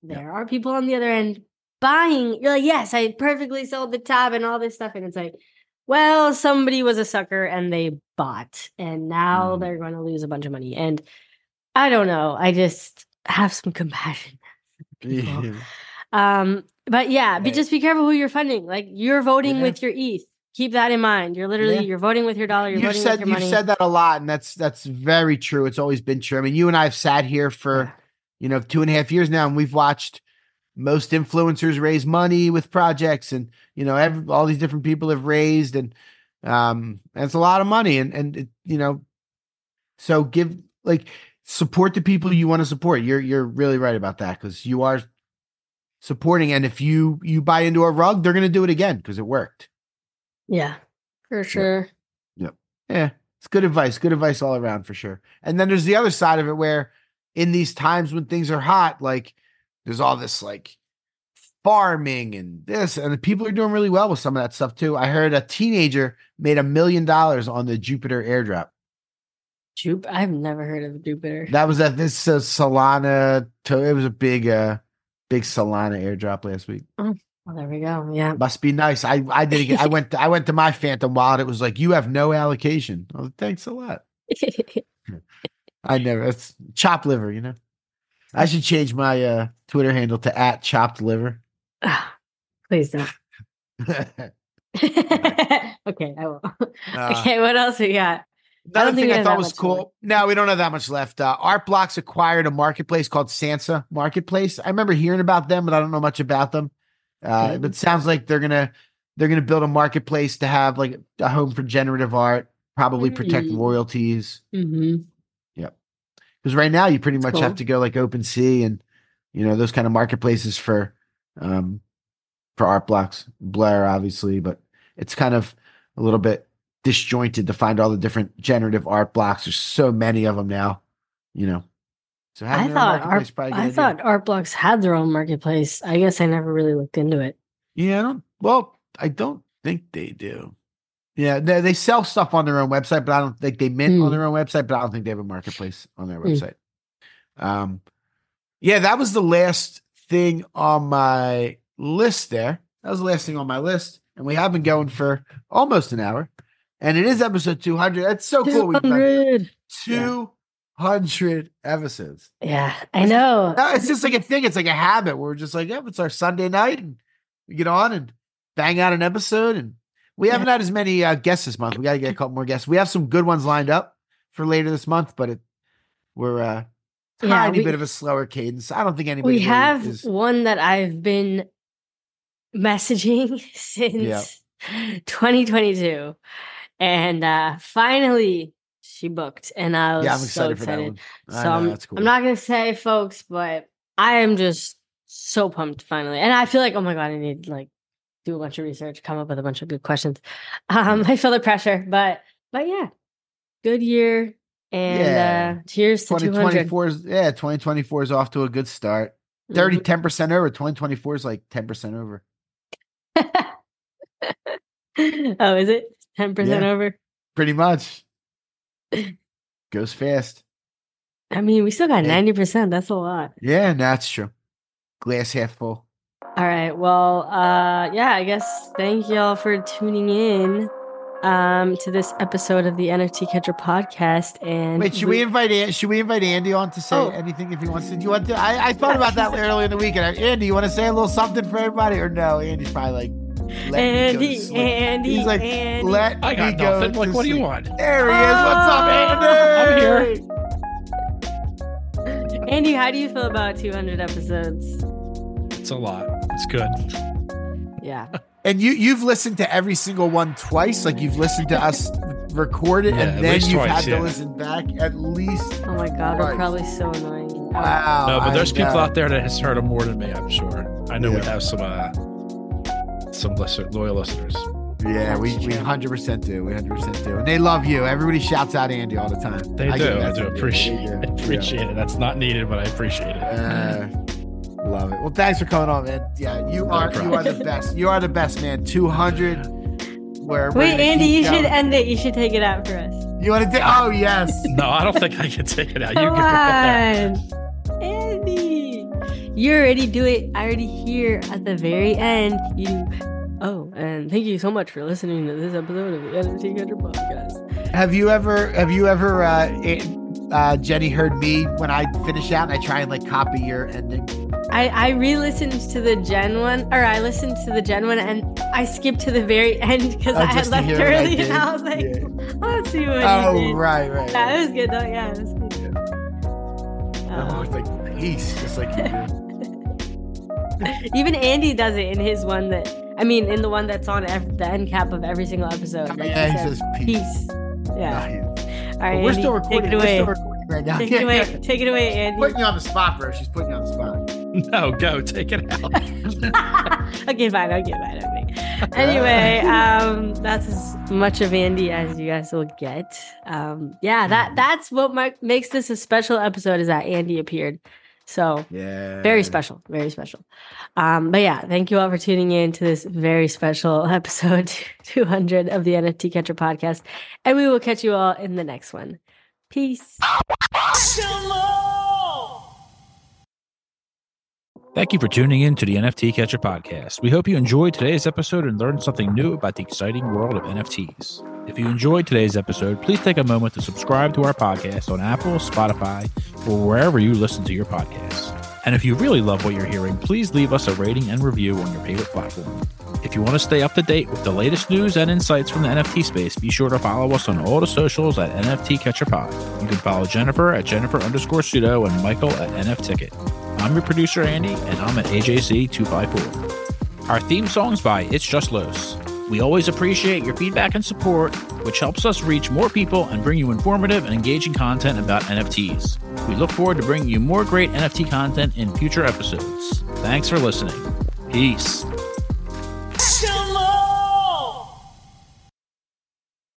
there are people on the other end buying. You're like, yes, I perfectly sold the tab and all this stuff. And it's like, well, somebody was a sucker and they bought, and now Mm. they're going to lose a bunch of money. And I don't know. I just have some [LAUGHS] compassion. Um, but yeah, but Right. just be careful who you're funding. Like you're voting Yeah. with your ETH. Keep that in mind. You're literally Yeah. you're voting with your dollar. You're You've voting said with your you've money. said that a lot, and that's that's very true. It's always been true. I mean, you and I have sat here for you know two and a half years now, and we've watched most influencers raise money with projects, and you know every, all these different people have raised, and um, and it's a lot of money, and and it, you know, so give like support the people you want to support. You're you're really right about that because you are supporting, and if you you buy into a rug, they're going to do it again because it worked. Yeah, for sure. Yeah, it's good advice. Good advice all around for sure. And then there's the other side of it where in these times when things are hot, like there's all this like farming and this, and the people are doing really well with some of that stuff too. I heard a teenager made a million dollars on the Jupiter airdrop. Jup- I've never heard of Jupiter. That was at this uh, Solana. To, it was a big, uh big Solana airdrop last week. Well, there we go. Yeah. Must be nice. I I did it. I [LAUGHS] went. To, I went to my Phantom wallet. It was like you have no allocation. Oh, thanks a lot. [LAUGHS] I never. It's chopped liver, you know. I should change my uh Twitter handle to at chopped liver. [SIGHS] Please don't. [LAUGHS] Okay, I will. okay, what else we got? I don't thing I thought was cool. more. No, we don't have that much left. Uh, Art Blocks acquired a marketplace called Sansa Marketplace. I remember hearing about them, but I don't know much about them. Uh, Okay. But it sounds like they're gonna they're gonna build a marketplace to have like a home for generative art, probably protect Mm. royalties. hmm because right now you pretty That's much have to go like OpenSea and you know those kind of marketplaces for um for art blocks, Blur obviously, but it's kind of a little bit disjointed to find all the different generative art blocks. There's so many of them now, you know. So I having their own thought Art, I thought Art Blocks had their own marketplace. I guess I never really looked into it. yeah, I don't. Well, I don't think they do. Yeah, they, they sell stuff on their own website, but I don't think they mint Hmm. on their own website, but I don't think they have a marketplace on their Hmm. website. Um, yeah, that was the last thing on my list there. That was the last thing on my list. And we have been going for almost an hour. And it is episode 200. That's so cool. We've done 200. 200 episodes. Yeah, I know. No, [LAUGHS] it's just like a thing. It's like a habit. We're just like, yeah, it's our Sunday night, and we get on and bang out an episode. And we haven't had as many uh, guests this month. We got to get a couple more guests. We have some good ones lined up for later this month, but it we're uh, Yeah, tiny we- bit of a slower cadence. I don't think anybody. we have is- one that I've been messaging [LAUGHS] since 2022, and uh finally she booked, and I was yeah, I'm so excited for that excited. one. I So know, I'm, that's cool. I'm not gonna say, folks, but I am just so pumped finally, and I feel like, oh my god, I need like do a bunch of research, come up with a bunch of good questions. Um, [LAUGHS] I feel the pressure, but but yeah, good year, and Yeah. uh cheers to 200. 2024 is yeah, 2024 is off to a good start. 30, 10% over. 2024 is like 10% over. [LAUGHS] oh, is it ten percent Yeah. over? Pretty much. [CLEARS THROAT] Goes fast. I mean, we still got ninety percent. That's a lot. Yeah, that's true. Glass half full. All right. Well, uh, yeah. I guess thank y'all for tuning in um to this episode of the NFT Catcher podcast. And Wait, should we invite An- should we invite Andy on to say Oh. anything if he wants to? Do you want to? I, I thought about that [LAUGHS] earlier in the week. And I, Andy, you want to say a little something for everybody, or no? Andy's probably like, let me go to Andy, sleep. Andy, He's like, Andy. let I got me go. nothing. Like, to what do you want? There he is. What's up, Oh, Andy? I'm here. Andy, how do you feel about two hundred episodes? It's a lot. It's good. Yeah. [LAUGHS] And you you've listened to every single one twice. Like you've listened to us record it, Yeah, and then you've twice, had to yeah. listen back at least. Oh my god, we're probably so annoying. Wow. no, but I there's people know. out there that has heard them more than me. I'm sure. I know we have some uh, some listen- loyal listeners. Yeah, we we hundred percent do. We hundred percent do, and they love you. Everybody shouts out Andy all the time. They I do. get I that do appreciate. They do. [LAUGHS] I appreciate it. That's not needed, but I appreciate it. Uh, Love it. Well, thanks for coming on, man. Yeah, you are you are the [LAUGHS] best. You are the best, man. Two hundred. Where Wait, Andy, you going. should end it. You should take it out for us. You want to do? Oh yes. No, I don't think I can take it out. You Come can You already do it. I already hear at the very end. You. Oh, and thank you so much for listening to this episode of the NFT Catcher Podcast. Have you ever have you ever uh, eh, uh Jenny heard me when I finish out and I try and like copy your ending? I, I re-listened to the Jen one, or I listened to the Jen one, and I skipped to the very [LAUGHS] end because Oh, I had left hear I early, and I was like, Yeah. [LAUGHS] "Let's see what." Oh right, right. Yeah, right. it was good though. Yeah, it was good. I Um, was like peace, just like [LAUGHS] you. [LAUGHS] even Andy does it in his one that I mean, in the one that's on ev- the end cap of every single episode. Oh, Like yeah, he says, says peace. peace. Yeah. Nice. All right, we're Andy, still take recording. it We're away. still recording right now. Take Yeah, it away. yeah. [LAUGHS] Take it away, Andy. Putting you on the spot, bro. She's putting you on the spot. [LAUGHS] No, go take it out. okay, fine. Okay, fine. Okay. Anyway, um, that's as much of Andy as you guys will get. Um, yeah, that that's what my, makes this a special episode is that Andy appeared. So Yeah. very special, very special. Um, but yeah, thank you all for tuning in to this very special [LAUGHS] episode [LAUGHS] 200 of the NFT Catcher podcast, and we will catch you all in the next one. Peace. Thank you for tuning in to the NFT Catcher podcast. We hope you enjoyed today's episode and learned something new about the exciting world of NFTs. If you enjoyed today's episode, please take a moment to subscribe to our podcast on Apple, Spotify, or wherever you listen to your podcasts. And if you really love what you're hearing, please leave us a rating and review on your favorite platform. If you want to stay up to date with the latest news and insights from the NFT space, be sure to follow us on all the socials at NFT Catcher Pod. You can follow Jennifer at Jennifer underscore sutto and Michael at NF Ticket. I'm your producer, Andy, and I'm at AJC254. Our theme song's by It's Just Los. We always appreciate your feedback and support, which helps us reach more people and bring you informative and engaging content about NFTs. We look forward to bringing you more great NFT content in future episodes. Thanks for listening. Peace.